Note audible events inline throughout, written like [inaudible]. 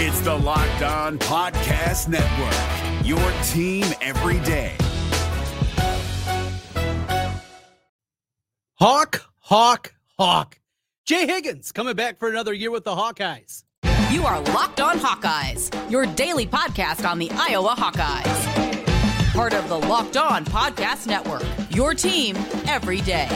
It's the Locked On Podcast Network, your team every day. Hawk, Hawk, Hawk. Jay Higgins coming back for another year with the Hawkeyes. You are Locked On Hawkeyes, your daily podcast on the Iowa Hawkeyes. Part of the Locked On Podcast Network, your team every day.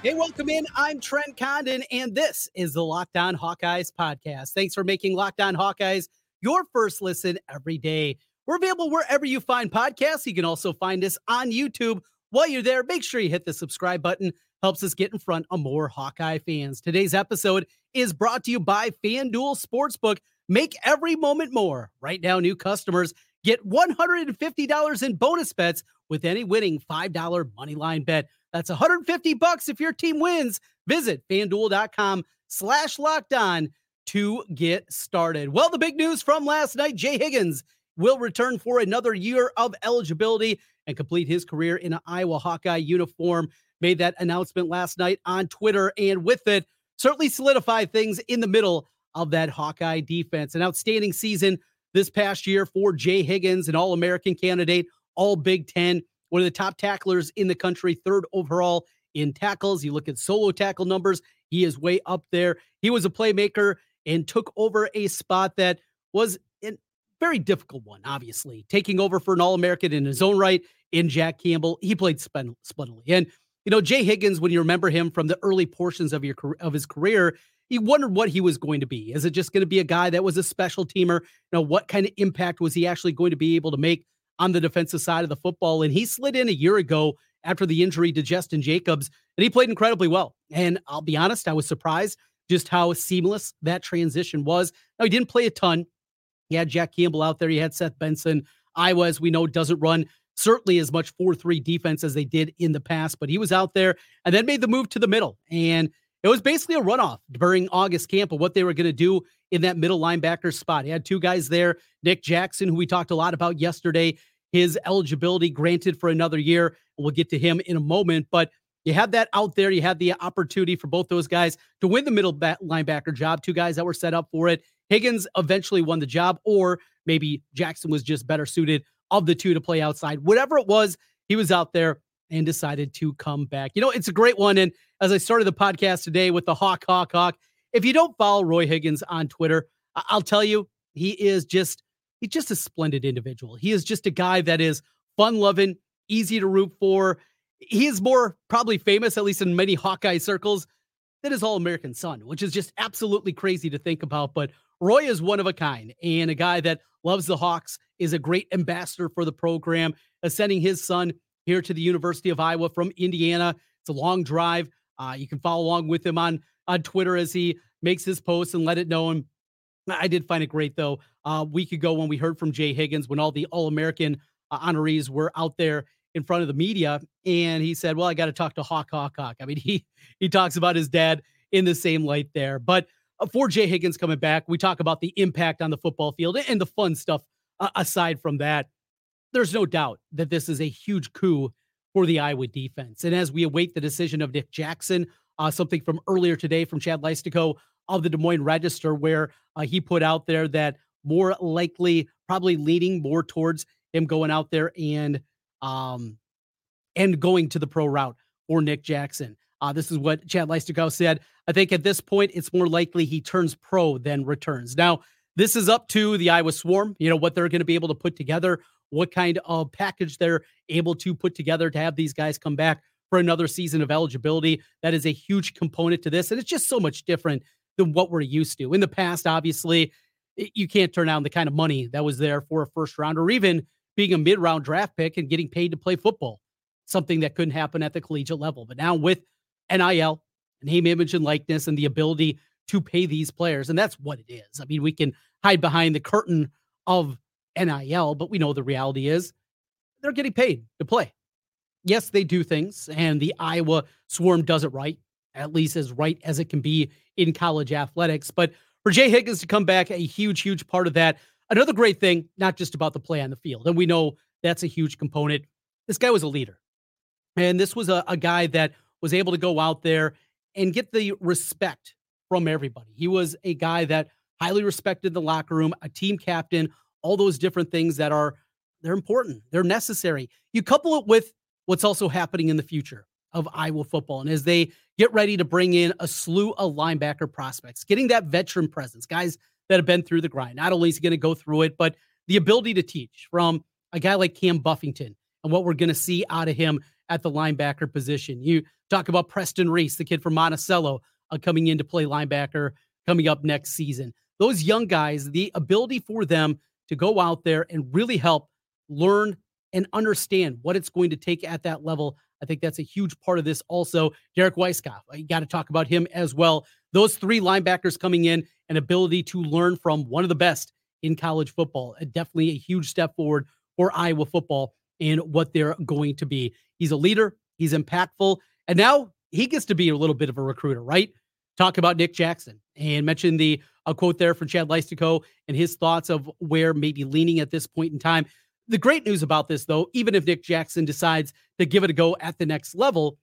Hey, welcome in. I'm Trent Condon, and this is the Locked On Hawkeyes podcast. Thanks for making Locked On Hawkeyes your first listen every day. We're available wherever you find podcasts. You can also find us on YouTube. While you're there, make sure you hit the subscribe button. Helps us get in front of more Hawkeye fans. Today's episode is brought to you by FanDuel Sportsbook. Make every moment more. Right now, new customers get $150 in bonus bets with any winning $5 money line bet. That's 150 bucks if your team wins. Visit fanduel.com slash locked on to get started. Well, the big news from last night Jay Higgins will return for another year of eligibility and complete his career in an Iowa Hawkeye uniform. Made that announcement last night on Twitter, and with it, certainly solidified things in the middle of that Hawkeye defense. An outstanding season this past year for Jay Higgins, an All American candidate, All Big Ten one of the top tacklers in the country, third overall in tackles. You look at solo tackle numbers, he is way up there. He was a playmaker and took over a spot that was a very difficult one, obviously, taking over for an All American in his own right in Jack Campbell. He played splendidly. And, you know, Jay Higgins, when you remember him from the early portions of your of his career, he wondered what he was going to be. Is it just going to be a guy that was a special teamer? You know, what kind of impact was he actually going to be able to make on the defensive side of the football. And he slid in a year ago after the injury to Jestin Jacobs, and he played incredibly well. And I'll be honest, I was surprised just how seamless that transition was. Now, he didn't play a ton. He had Jack Campbell out there, he had Seth Benson. Iowa, as we know, doesn't run certainly as much 4 3 defense as they did in the past, but he was out there and then made the move to the middle. And it was basically a runoff during August camp of what they were going to do in that middle linebacker spot. He had two guys there Nick Jackson, who we talked a lot about yesterday, his eligibility granted for another year. We'll get to him in a moment, but you had that out there. You had the opportunity for both those guys to win the middle linebacker job, two guys that were set up for it. Higgins eventually won the job, or maybe Jackson was just better suited of the two to play outside. Whatever it was, he was out there and decided to come back. You know, it's a great one. And as I started the podcast today with the Hawk, Hawk, Hawk, if you don't follow Roy Higgins on Twitter, I'll tell you, he is just he's just a splendid individual. He is just a guy that is fun loving, easy to root for. He is more probably famous, at least in many Hawkeye circles, than his All American son, which is just absolutely crazy to think about. But Roy is one of a kind and a guy that loves the Hawks, is a great ambassador for the program, sending his son here to the University of Iowa from Indiana. It's a long drive. Uh, you can follow along with him on on Twitter as he makes his posts and let it know. I did find it great though. A week ago when we heard from Jay Higgins, when all the All American uh, honorees were out there in front of the media, and he said, "Well, I got to talk to Hawk, Hawk, Hawk." I mean, [laughs] he he talks about his dad in the same light there. But uh, for Jay Higgins coming back, we talk about the impact on the football field and the fun stuff. Uh, aside from that, there's no doubt that this is a huge coup for the Iowa defense. And as we await the decision of Nick Jackson, uh, something from earlier today from Chad Leistikow of the Des Moines Register, where uh, he put out there that more likely, probably leaning more towards him going out there and um and going to the pro route for Nick Jackson. Uh, this is what Chad Leistikow said. I think at this point, it's more likely he turns pro than returns. Now, this is up to the Iowa Swarm, you know, what they're going to be able to put together, what kind of package they're able to put together to have these guys come back for another season of eligibility. That is a huge component to this. And it's just so much different than what we're used to. In the past, obviously, you can't turn down the kind of money that was there for a first round or even being a mid round draft pick and getting paid to play football, something that couldn't happen at the collegiate level. But now with NIL, name, image, and likeness, and the ability to pay these players, and that's what it is. I mean, we can hide behind the curtain of NIL, but we know the reality is they're getting paid to play. Yes, they do things, and the Iowa Swarm does it right at least as right as it can be in college athletics. But for Jay Higgins to come back, a huge, huge part of that. Another great thing, not just about the play on the field. And we know that's a huge component this guy was a leader. And this was a, a guy that was able to go out there and get the respect from everybody. He was a guy that highly respected the locker room, a team captain, all those different things that are they're important. They're necessary. You couple it with what's also happening in the future of Iowa football. And as they get ready to bring in a slew of linebacker prospects, getting that veteran presence, guys that have been through the grind. Not only is he going to go through it, but the ability to teach from a guy like Cam Buffington and what we're going to see out of him at the linebacker position. You talk about Preston Reese, the kid from Monticello, uh, coming in to play linebacker coming up next season. Those young guys, the ability for them to go out there and really help learn and understand what it's going to take at that level. I think that's a huge part of this. Also, Derek Weiskopf, you got to talk about him as well. Those three linebackers coming in, an ability to learn from one of the best in college football. Definitely a huge step forward for Iowa football and what they're going to be. He's a leader, he's impactful, and now he gets to be a little bit of a recruiter, right? Talk about Nick Jackson and mention the a quote there from Chad Leistikow and his thoughts of where maybe leaning at this point in time. The great news about this, though, even if Nick Jackson decides to give it a go at the next level,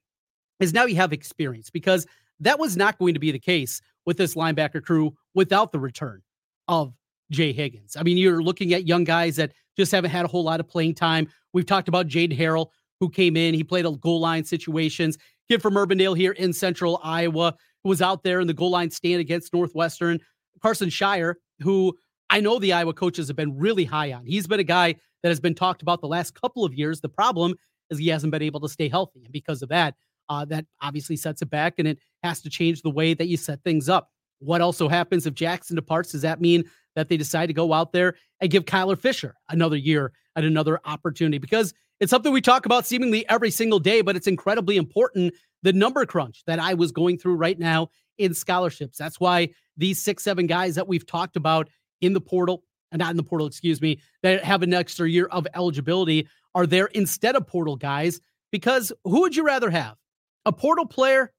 is now you have experience because that was not going to be the case with this linebacker crew without the return of Jay Higgins. I mean, you're looking at young guys that just haven't had a whole lot of playing time. We've talked about Jade Harrell, who came in. He played a goal line situations. Kid from Urbandale here in central Iowa, who was out there in the goal line stand against Northwestern. Carson Shire, who I know the Iowa coaches have been really high on. He's been a guy that has been talked about the last couple of years. The problem is he hasn't been able to stay healthy. And because of that, uh, that obviously sets it back and it has to change the way that you set things up. What also happens if Jackson departs? Does that mean that they decide to go out there and give Kyler Fisher another year and another opportunity? Because it's something we talk about seemingly every single day, but it's incredibly important. The number crunch that I was going through right now in scholarships. That's why these six, seven guys that we've talked about in the portal, and not in the portal, excuse me, that have an extra year of eligibility are there instead of portal guys. Because who would you rather have? A portal player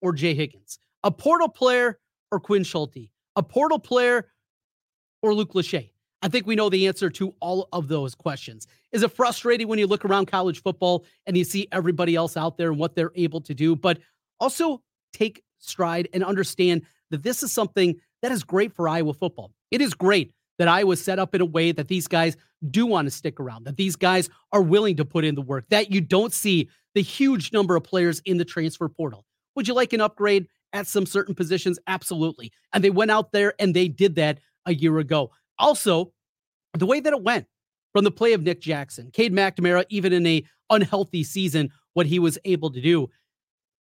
or Jay Higgins? A portal player or Quinn Schulte? A portal player or Luke Lachey? I think we know the answer to all of those questions. Is it frustrating when you look around college football and you see everybody else out there and what they're able to do? But also take stride and understand that this is something that is great for Iowa football. It is great that Iowa set up in a way that these guys do want to stick around, that these guys are willing to put in the work, that you don't see the huge number of players in the transfer portal. Would you like an upgrade at some certain positions? Absolutely. And they went out there and they did that a year ago. Also, the way that it went from the play of Nick Jackson, Cade McNamara, even in a unhealthy season, what he was able to do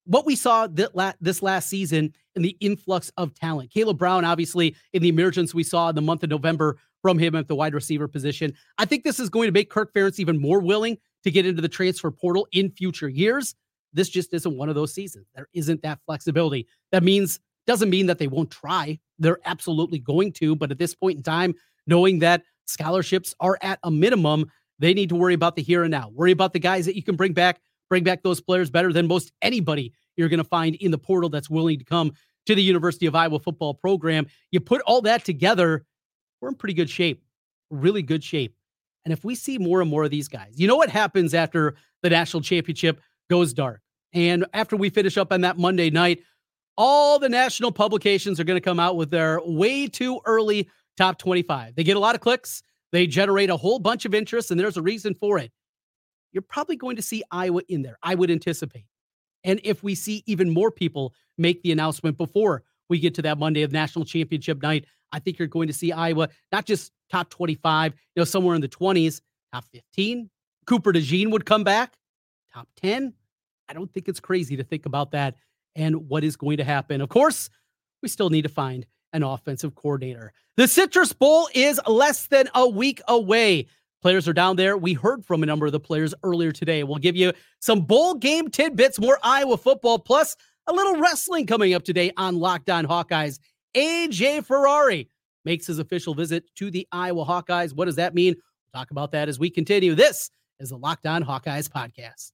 what we saw this last season in the influx of talent. Kaleb Brown, obviously, in the emergence we saw in the month of November from him at the wide receiver position. I think this is going to make Kirk Ferentz even more willing to get into the transfer portal in future years. This just isn't one of those seasons. There isn't that flexibility. That means doesn't mean that they won't try. They're absolutely going to, but at this point in time, knowing that scholarships are at a minimum, they need to worry about the here and now. Worry about the guys that you can bring back bring back those players better than most anybody you're going to find in the portal that's willing to come to the University of Iowa football program. You put all that together, we're in pretty good shape, really good shape. And if we see more and more of these guys, you know what happens after the national championship goes dark? And after we finish up on that Monday night, all the national publications are going to come out with their way too early top 25. They get a lot of clicks, they generate a whole bunch of interest, and there's a reason for it you're probably going to see Iowa in there. I would anticipate. And if we see even more people make the announcement before we get to that Monday of national championship night, I think you're going to see Iowa not just top 25, you know, somewhere in the 20s, top 15. Cooper DeJean would come back, top 10. I don't think it's crazy to think about that and what is going to happen. Of course, we still need to find an offensive coordinator. The Citrus Bowl is less than a week away. Players are down there. We heard from a number of the players earlier today. We'll give you some bowl game tidbits, more Iowa football, plus a little wrestling coming up today on Locked On Hawkeyes. AJ Ferrari makes his official visit to the Iowa Hawkeyes. What does that mean? We'll talk about that as we continue. This is the Locked On Hawkeyes podcast.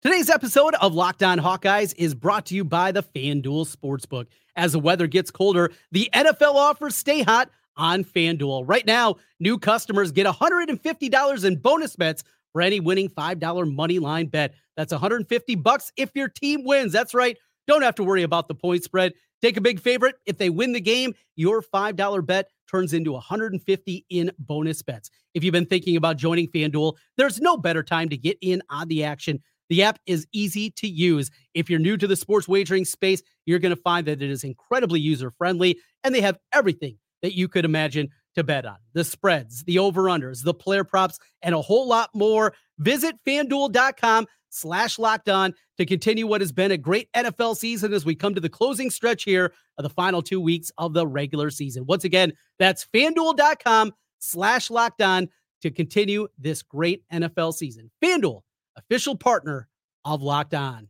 Today's episode of Locked On Hawkeyes is brought to you by the FanDuel Sportsbook. As the weather gets colder, the NFL offers stay hot on FanDuel. Right now, new customers get $150 in bonus bets for any winning $5 money line bet. That's 150 bucks if your team wins. That's right. Don't have to worry about the point spread. Take a big favorite. If they win the game, your $5 bet turns into 150 in bonus bets. If you've been thinking about joining FanDuel, there's no better time to get in on the action. The app is easy to use. If you're new to the sports wagering space, you're going to find that it is incredibly user friendly and they have everything that you could imagine to bet on the spreads, the over unders, the player props, and a whole lot more. Visit fanduel.com slash locked on to continue what has been a great NFL season as we come to the closing stretch here of the final two weeks of the regular season. Once again, that's fanduel.com slash locked on to continue this great NFL season. FanDuel, official partner of Locked On.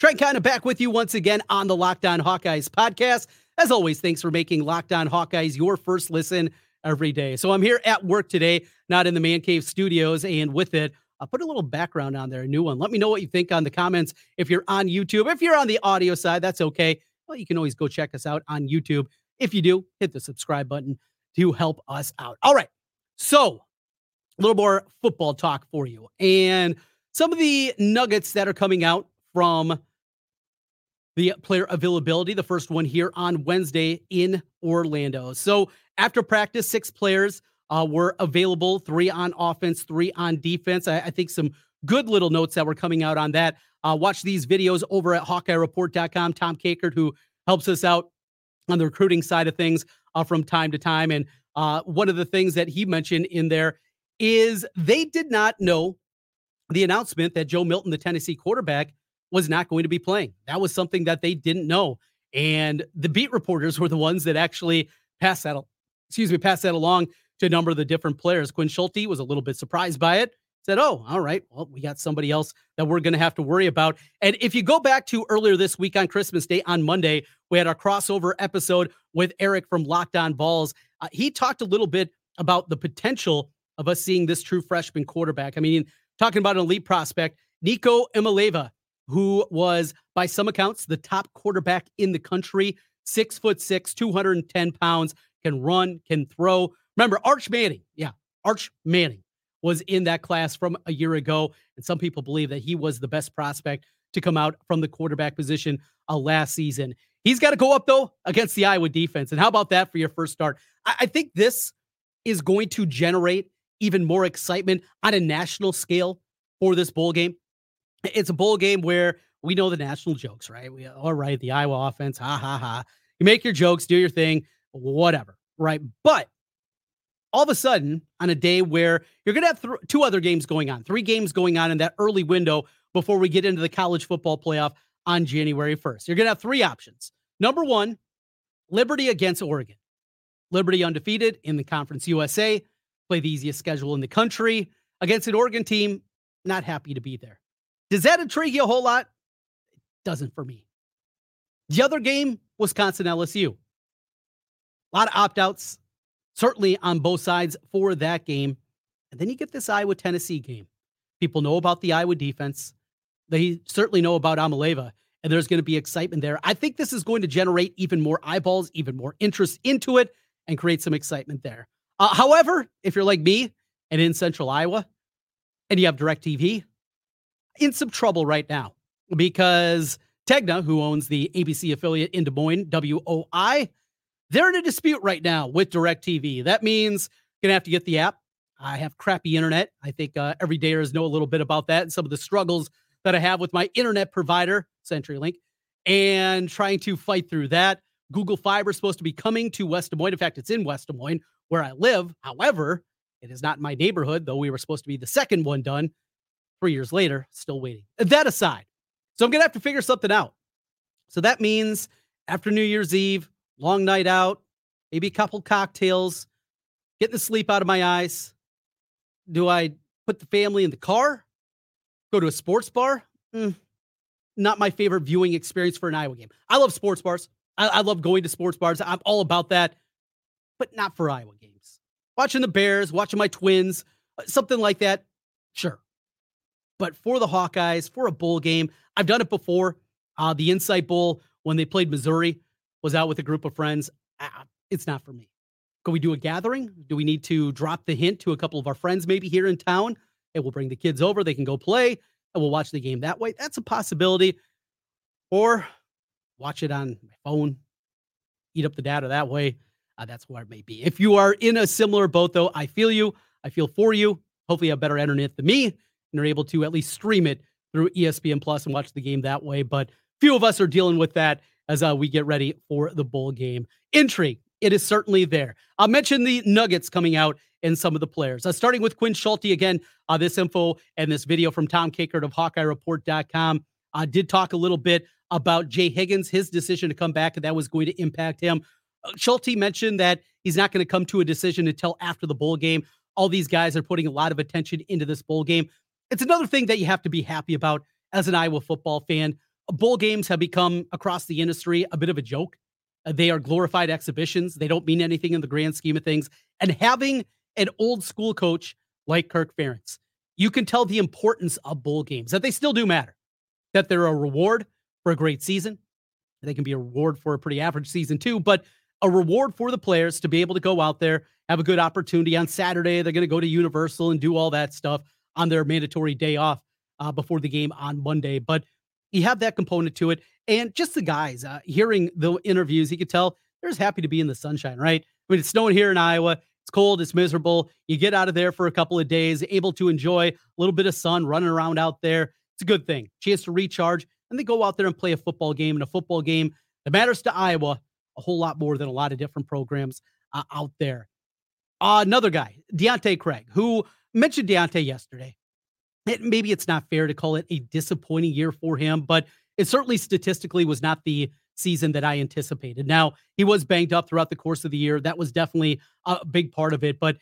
Trent Condon back with you once again on the Locked On Hawkeyes podcast. As always, thanks for making Locked On Hawkeyes your first listen every day. So I'm here at work today, not in the Man Cave studios, and with it, I'll put a little background on there, a new one. Let me know what you think on the comments. If you're on YouTube, if you're on the audio side, that's okay. Well, you can always go check us out on YouTube. If you do, hit the subscribe button to help us out. All right. So, a little more football talk for you. And some of the nuggets that are coming out from the player availability. The first one here on Wednesday in Orlando. So after practice, six players uh, were available three on offense, three on defense. I, I, think some good little notes that were coming out on that. Uh, watch these videos over at HawkeyeReport.com. Tom Kakert, who helps us out on the recruiting side of things uh, from time to time. And uh, one of the things that he mentioned in there is they did not know the announcement that Joe Milton, the Tennessee quarterback, was not going to be playing. That was something that they didn't know. And the beat reporters [laughs] were the ones that actually passed that, excuse me, passed that along to a number of the different players. Quinn Schulte was a little bit surprised by it. Said, "Oh, all right. Well, we got somebody else that we're going to have to worry about." And if you go back to earlier this week on Christmas Day on Monday, we had our crossover episode with Eric from Locked On Vols. Uh, he talked a little bit about the potential of us seeing this true freshman quarterback. I mean, talking about an elite prospect, Nico Iamaleava who was, by some accounts, the top quarterback in the country. Six foot six, 210 pounds, can run, can throw. Remember, Arch Manning, yeah, Arch Manning was in that class from a year ago. And some people believe that he was the best prospect to come out from the quarterback position uh, last season. He's got to go up, though, against the Iowa defense. And how about that for your first start? I, I think this is going to generate even more excitement on a national scale for this bowl game it's a bowl game where we know the national jokes, right? We all right, the Iowa offense, ha ha ha. You make your jokes, do your thing, whatever, right? But all of a sudden, on a day where you're going to have th- two other games going on, three games going on in that early window before we get into the college football playoff on January 1st, you're going to have three options. Number one, Liberty against Oregon. Liberty undefeated in the Conference USA, play the easiest schedule in the country against an Oregon team, not happy to be there. Does that intrigue you a whole lot? It doesn't for me. The other game, Wisconsin LSU. A lot of opt outs, certainly on both sides for that game. And then you get this Iowa Tennessee game. People know about the Iowa defense. They certainly know about Iamaleava, and there's going to be excitement there. I think this is going to generate even more eyeballs, even more interest into it, and create some excitement there. Uh, however, if you're like me and in central Iowa and you have DirecTV, in some trouble right now because Tegna, who owns the ABC affiliate in Des Moines, WOI, they're in a dispute right now with DirecTV. That means going to have to get the app. I have crappy internet. I think uh, everydayers know a little bit about that and some of the struggles that I have with my internet provider, CenturyLink, and trying to fight through that. Google Fiber is supposed to be coming to West Des Moines. In fact, it's in West Des Moines where I live. However, it is not in my neighborhood, though we were supposed to be the second one done three years later, still waiting. That aside, so I'm going to have to figure something out. So that means after New Year's Eve, long night out, maybe a couple cocktails, getting the sleep out of my eyes. Do I put the family in the car? Go to a sports bar? Mm, not my favorite viewing experience for an Iowa game. I love sports bars. I, I love going to sports bars. I'm all about that, but not for Iowa games. Watching the Bears, watching my twins, uh, something like that. Sure. But for the Hawkeyes, for a bowl game, I've done it before. Uh, the Insight Bowl when they played Missouri. was out with a group of friends. Ah, it's not for me. Can we do a gathering? Do we need to drop the hint to a couple of our friends maybe here in town? And we'll bring the kids over. They can go play and we'll watch the game that way. That's a possibility. Or watch it on my phone, eat up the data that way. Uh, that's where it may be. If you are in a similar boat, though, I feel you. I feel for you. Hopefully, you have better internet than me and are able to at least stream it through ESPN Plus and watch the game that way. But few of us are dealing with that as uh, we get ready for the bowl game. Intrigue, it is certainly there. I'll mention the Nuggets coming out and some of the players. Uh, starting with Quinn Schulte again, uh, this info and this video from Tom Kakert of HawkeyeReport.com uh, did talk a little bit about Jay Higgins, his decision to come back, and that was going to impact him. Uh, Schulte mentioned that he's not going to come to a decision until after the bowl game. All these guys are putting a lot of attention into this bowl game. It's another thing that you have to be happy about as an Iowa football fan. Bowl games have become across the industry a bit of a joke. Uh, they are glorified exhibitions. They don't mean anything in the grand scheme of things. And having an old school coach like Kirk Ferentz, you can tell the importance of bowl games, that they still do matter, that they're a reward for a great season. They can be a reward for a pretty average season too, but a reward for the players to be able to go out there, have a good opportunity on Saturday. They're going to go to Universal and do all that stuff on their mandatory day off uh, before the game on Monday. But you have that component to it. And just the guys, uh, hearing the interviews, you could tell they're just happy to be in the sunshine, right? I mean, it's snowing here in Iowa. It's cold, it's miserable. You get out of there for a couple of days, able to enjoy a little bit of sun running around out there. It's a good thing. Chance to recharge, and they go out there and play a football game. And a football game that matters to Iowa a whole lot more than a lot of different programs uh, out there. Uh, another guy, Deontae Craig, who mentioned Deontae yesterday. It, maybe it's not fair to call it a disappointing year for him, but it certainly statistically was not the season that I anticipated. Now, he was banged up throughout the course of the year. That was definitely a big part of it. But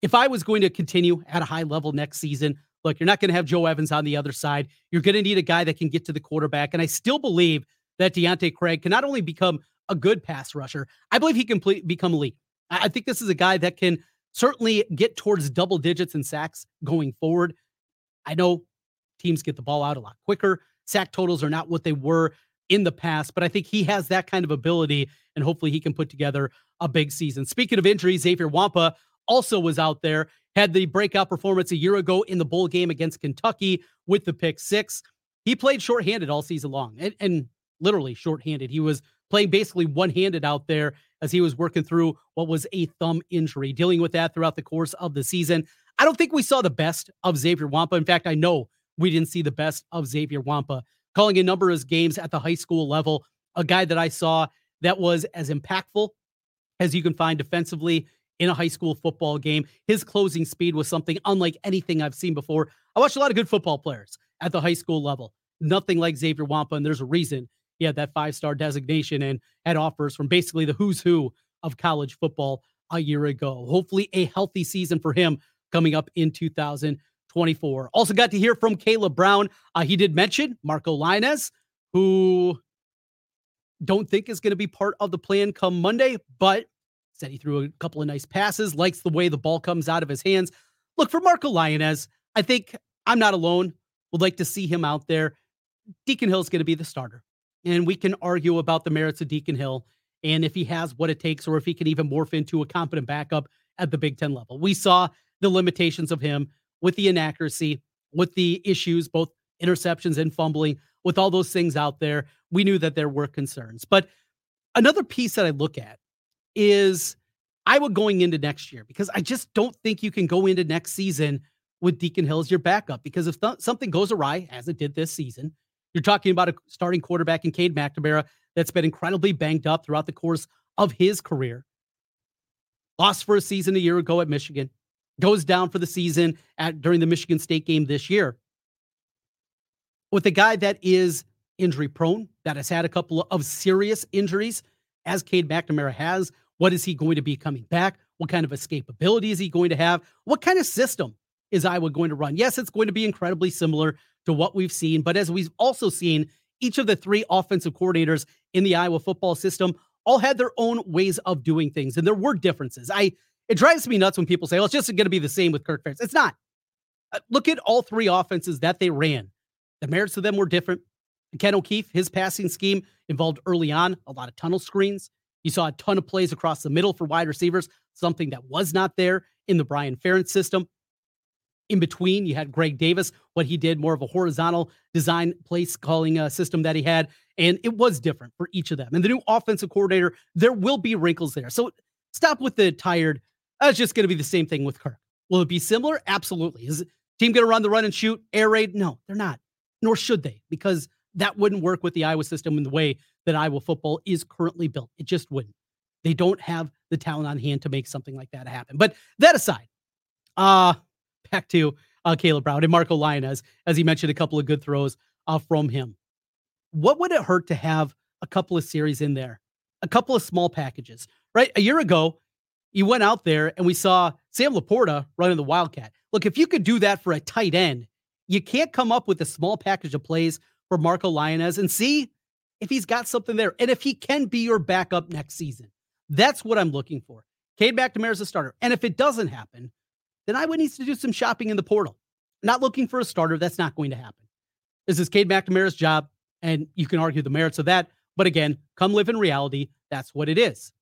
if I was going to continue at a high level next season, look, you're not going to have Joe Evans on the other side. You're going to need a guy that can get to the quarterback. And I still believe that Deontae Craig can not only become a good pass rusher, I believe he can play, become elite. I think this is a guy that can certainly get towards double digits in sacks going forward. I know teams get the ball out a lot quicker. Sack totals are not what they were in the past, but I think he has that kind of ability, and hopefully he can put together a big season. Speaking of injuries, Xavier Nwankpa also was out there, had the breakout performance a year ago in the bowl game against Kentucky with the pick six. He played shorthanded all season long, and, and literally shorthanded. He was playing basically one handed out there as he was working through what was a thumb injury, dealing with that throughout the course of the season. I don't think we saw the best of Xavier Nwankpa. In fact, I know we didn't see the best of Xavier Nwankpa. Calling a number of games at the high school level, a guy that I saw that was as impactful as you can find defensively in a high school football game. His closing speed was something unlike anything I've seen before. I watched a lot of good football players at the high school level. Nothing like Xavier Nwankpa, and there's a reason he had that five star designation and had offers from basically the who's who of college football a year ago. Hopefully, a healthy season for him coming up in 2024. Also, got to hear from Kaleb Brown. Uh, he did mention Marco Lainez, who don't think is going to be part of the plan come Monday, but said he threw a couple of nice passes, likes the way the ball comes out of his hands. Look, for Marco Lainez, I think I'm not alone. Would like to see him out there. Deacon Hill is going to be the starter. And we can argue about the merits of Deacon Hill and if he has what it takes or if he can even morph into a competent backup at the Big Ten level. We saw the limitations of him with the inaccuracy, with the issues, both interceptions and fumbling, with all those things out there. We knew that there were concerns. But another piece that I look at is Iowa going into next year because I just don't think you can go into next season with Deacon Hill as your backup because if th- something goes awry, as it did this season, you're talking about a starting quarterback in Cade McNamara that's been incredibly banged up throughout the course of his career. Lost for a season a year ago at Michigan, goes down for the season at during the Michigan State game this year. With a guy that is injury prone, that has had a couple of serious injuries, as Cade McNamara has, what is he going to be coming back? What kind of escapability is he going to have? What kind of system is Iowa going to run? Yes, it's going to be incredibly similar to what we've seen, but as we've also seen, each of the three offensive coordinators in the Iowa football system all had their own ways of doing things, and there were differences. I it drives me nuts when people say, "Oh, it's just going to be the same with Kirk Ferentz." It's not. Uh, look at all three offenses that they ran. The merits of them were different. Ken O'Keefe, his passing scheme involved early on a lot of tunnel screens. You saw a ton of plays across the middle for wide receivers, something that was not there in the Brian Ferentz system. In between, you had Greg Davis, what he did, more of a horizontal design place calling uh, system that he had. And it was different for each of them. And the new offensive coordinator, there will be wrinkles there. So stop with the tired. It's just going to be the same thing with Kirk. Will it be similar? Absolutely. Is team going to run the run and shoot air raid? No, they're not. Nor should they, because that wouldn't work with the Iowa system in the way that Iowa football is currently built. It just wouldn't. They don't have the talent on hand to make something like that happen. But that aside, uh, back to uh, Kaleb Brown and Marco Lainez, as he mentioned, a couple of good throws uh, from him. What would it hurt to have a couple of series in there, a couple of small packages, right? A year ago, you went out there and we saw Sam LaPorta running the Wildcat. Look, if you could do that for a tight end, you can't come up with a small package of plays for Marco Lainez and see if he's got something there and if he can be your backup next season. That's what I'm looking for. Cade McNamara is a starter. And if it doesn't happen, then Iowa needs to do some shopping in the portal. Not looking for a starter. That's not going to happen. This is Cade McNamara's job, and you can argue the merits of that. But again, come live in reality. That's what it is.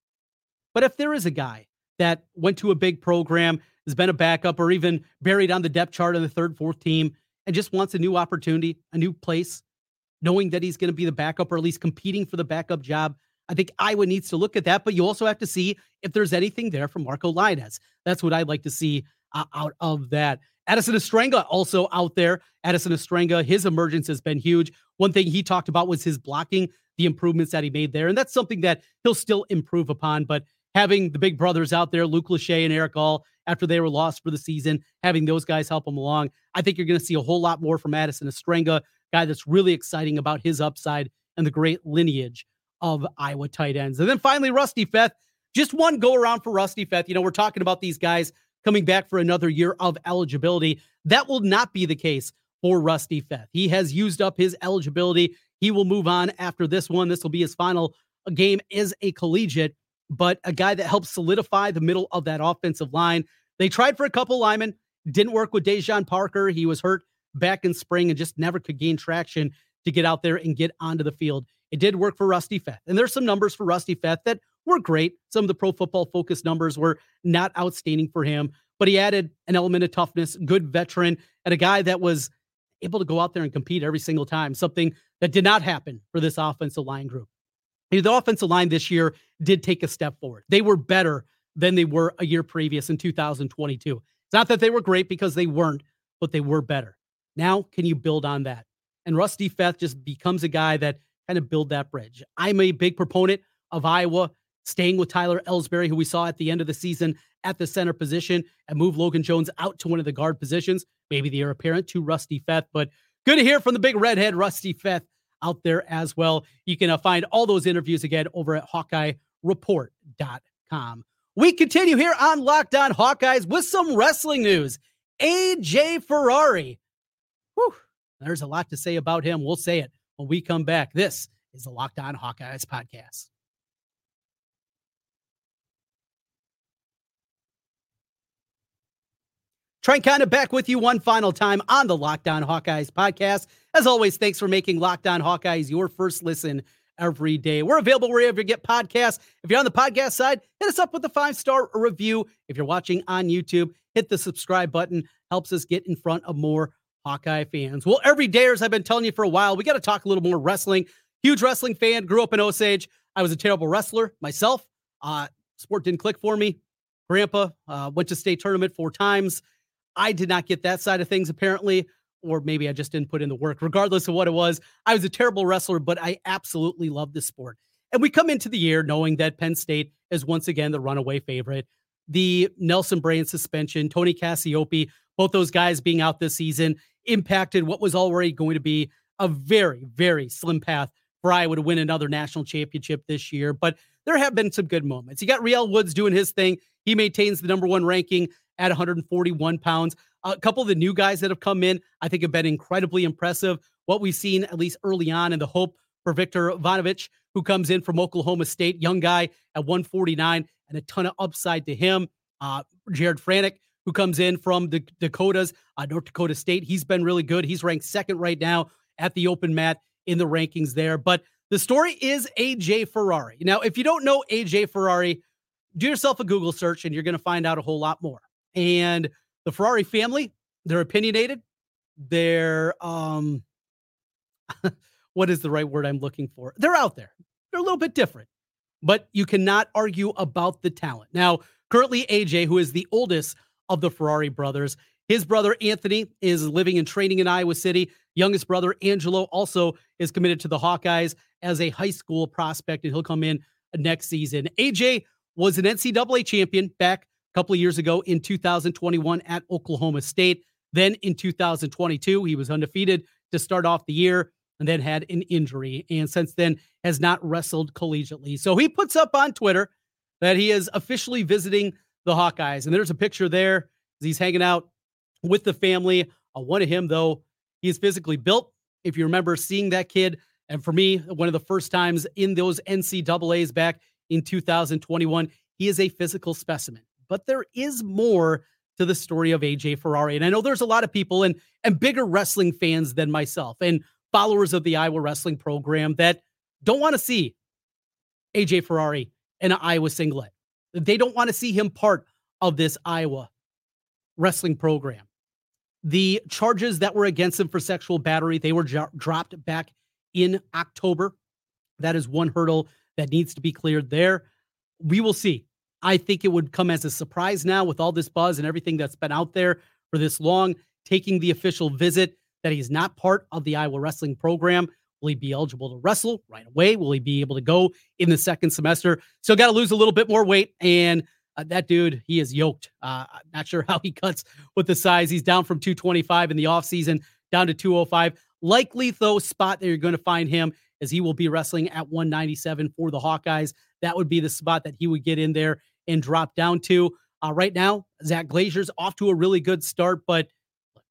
But if there is a guy that went to a big program, has been a backup, or even buried on the depth chart of the third, fourth team, and just wants a new opportunity, a new place, knowing that he's going to be the backup or at least competing for the backup job, I think Iowa needs to look at that. But you also have to see if there's anything there for Marco Lainez. That's what I'd like to see uh, out of that. Addison Ostrenga also out there. Addison Ostrenga, his emergence has been huge. One thing he talked about was his blocking, the improvements that he made there. And that's something that he'll still improve upon. But having the big brothers out there, Luke Lachey and Erick All, after they were lost for the season, having those guys help him along, I think you're going to see a whole lot more from Addison Ostrenga, guy that's really exciting about his upside and the great lineage of Iowa tight ends. And then finally, Rusty Feth. Just one go around for Rusty Feth. You know, we're talking about these guys coming back for another year of eligibility. That will not be the case for Rusty Feth. He has used up his eligibility. He will move on after this one. This will be his final game as a collegiate, but a guy that helps solidify the middle of that offensive line. They tried for a couple linemen, didn't work with Daijon Parker. He was hurt back in spring and just never could gain traction to get out there and get onto the field. It did work for Rusty Feth. And there's some numbers for Rusty Feth that were great. Some of the pro football focus numbers were not outstanding for him, but he added an element of toughness, good veteran, and a guy that was able to go out there and compete every single time, something that did not happen for this offensive line group. The offensive line this year did take a step forward. They were better than they were a year previous in 2022. It's not that they were great because they weren't, but they were better. Now, can you build on that? And Rusty Feth just becomes a guy that kind of build that bridge. I'm a big proponent of Iowa staying with Tyler Elsbury, who we saw at the end of the season at the center position, and move Logan Jones out to one of the guard positions. Maybe the heir apparent to Rusty Feth, but good to hear from the big redhead Rusty Feth out there as well. You can uh, find all those interviews again over at HawkeyeReport.com. We continue here on Locked On Hawkeyes with some wrestling news. AJ Ferrari. Whew, there's a lot to say about him. We'll say it when we come back. This is the Locked On Hawkeyes podcast. Trent Condon back with you one final time on the Locked On Hawkeyes podcast. As always, thanks for making Locked On Hawkeyes your first listen every day. We're available wherever you get podcasts. If you're on the podcast side, hit us up with a five star review. If you're watching on YouTube, hit the subscribe button. Helps us get in front of more Hawkeye fans. Well, every dayers I've been telling you for a while, we got to talk a little more wrestling. Huge wrestling fan, grew up in Osage. I was a terrible wrestler myself. Uh, sport didn't click for me. Grandpa uh, went to state tournament four times. I did not get that side of things apparently, or maybe I just didn't put in the work. Regardless of what it was, I was a terrible wrestler, but I absolutely love this sport. And we come into the year knowing that Penn State is once again the runaway favorite. The Nelson Brands suspension, Tony Cassioppi, both those guys being out this season impacted what was already going to be a very, very slim path for Iowa to win another national championship this year. But there have been some good moments. You got Real Woods doing his thing. He maintains the number one ranking at 141 pounds. A couple of the new guys that have come in, I think, have been incredibly impressive. What we've seen, at least early on, and the hope for Victor Voinovich, who comes in from Oklahoma State, young guy at 149, and a ton of upside to him. Uh, Jared Franek, who comes in from the Dakotas, uh, North Dakota State. He's been really good. He's ranked second right now at the open mat in the rankings there. But the story is AJ Ferrari. Now, if you don't know AJ Ferrari, do yourself a Google search and you're going to find out a whole lot more. And the Ferrari family, they're opinionated. They're um [laughs] what is the right word I'm looking for? They're out there. They're a little bit different. But you cannot argue about the talent. Now, currently AJ, who is the oldest of the Ferrari brothers, his brother Anthony is living and training in Iowa City. Youngest brother Angelo also is committed to the Hawkeyes as a high school prospect, and he'll come in next season. AJ was an NCAA champion back couple of years ago in 2021 at Oklahoma State. Then in 2022, he was undefeated to start off the year and then had an injury. And since then has not wrestled collegiately. So he puts up on Twitter that he is officially visiting the Hawkeyes. And there's a picture there he's hanging out with the family. Uh, one of him, though, he is physically built. If you remember seeing that kid, and for me, one of the first times in those NCAAs back in 2021, he is a physical specimen. But there is more to the story of AJ Ferrari. And I know there's a lot of people and and bigger wrestling fans than myself and followers of the Iowa wrestling program that don't want to see AJ Ferrari in an Iowa singlet. They don't want to see him part of this Iowa wrestling program. The charges that were against him for sexual battery, they were jo- dropped back in October. That is one hurdle that needs to be cleared there. We will see. I think it would come as a surprise now with all this buzz and everything that's been out there for this long, taking the official visit that he's not part of the Iowa wrestling program. Will he be eligible to wrestle right away? Will he be able to go in the second semester? Still got to lose a little bit more weight. And uh, that dude, he is yoked. Uh, not sure [laughs] how he cuts with the size. He's down from 225 in the offseason down to 205. Likely, though, spot that you're going to find him as he will be wrestling at 197 for the Hawkeyes. That would be the spot that he would get in there and drop down to. Uh, right now, Zach Glazier's off to a really good start, but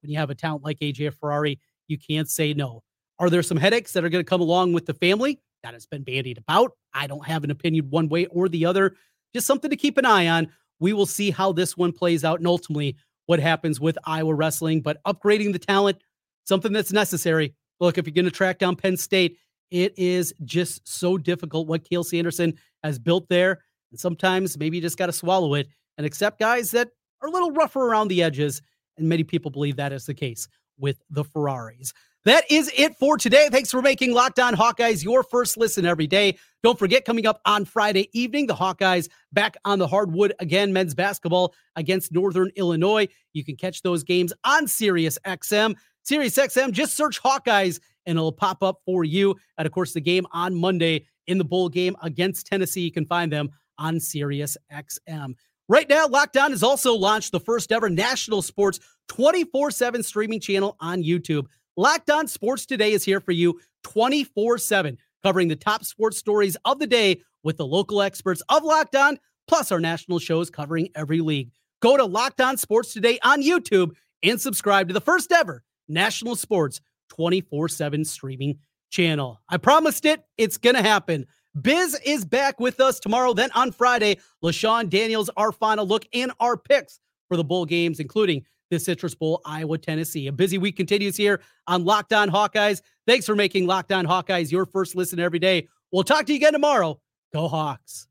when you have a talent like AJ Ferrari, you can't say no. Are there some headaches that are going to come along with the family? That has been bandied about. I don't have an opinion one way or the other. Just something to keep an eye on. We will see how this one plays out and ultimately what happens with Iowa wrestling. But upgrading the talent, something that's necessary. Look, if you're going to track down Penn State, it is just so difficult what Cael Sanderson has built there. And sometimes maybe you just got to swallow it and accept guys that are a little rougher around the edges. And many people believe that is the case with the Ferraris. That is it for today. Thanks for making Locked On Hawkeyes your first listen every day. Don't forget, coming up on Friday evening, the Hawkeyes back on the hardwood again, men's basketball against Northern Illinois. You can catch those games on Sirius XM. XM, just search Hawkeyes and it'll pop up for you. And of course, the game on Monday in the bowl game against Tennessee, you can find them on Sirius XM. Right now, Locked On has also launched the first ever national sports 24 7 streaming channel on YouTube. Locked On Sports Today is here for you 24 7, covering the top sports stories of the day with the local experts of Locked On, plus our national shows covering every league. Go to Locked On Sports Today on YouTube and subscribe to the first ever national sports 24 7 streaming channel. I promised it, it's going to happen. Biz is back with us tomorrow. Then on Friday, LaShawn Daniels, our final look and our picks for the bowl games, including the Citrus Bowl, Iowa, Tennessee. A busy week continues here on Locked On Hawkeyes. Thanks for making Locked On Hawkeyes your first listen every day. We'll talk to you again tomorrow. Go Hawks.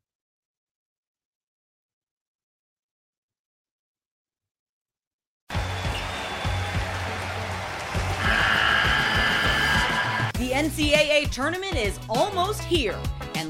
The NCAA tournament is almost here,